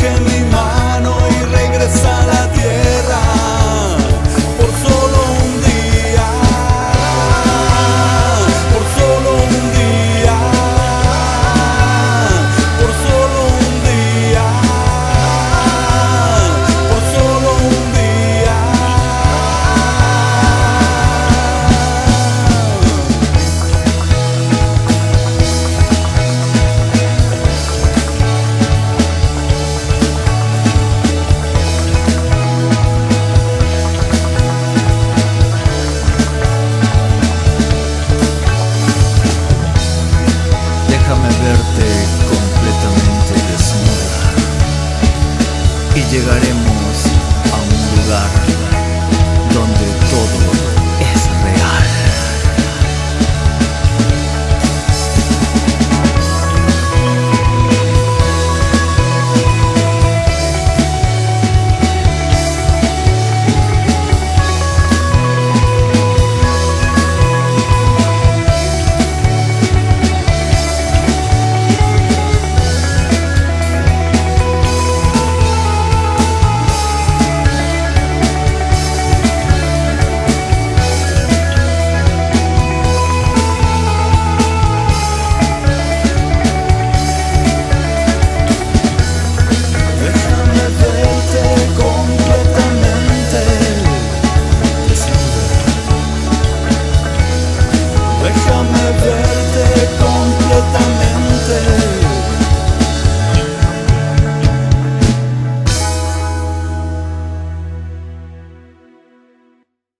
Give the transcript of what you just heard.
Deje mi mano y y llegaremos a un lugar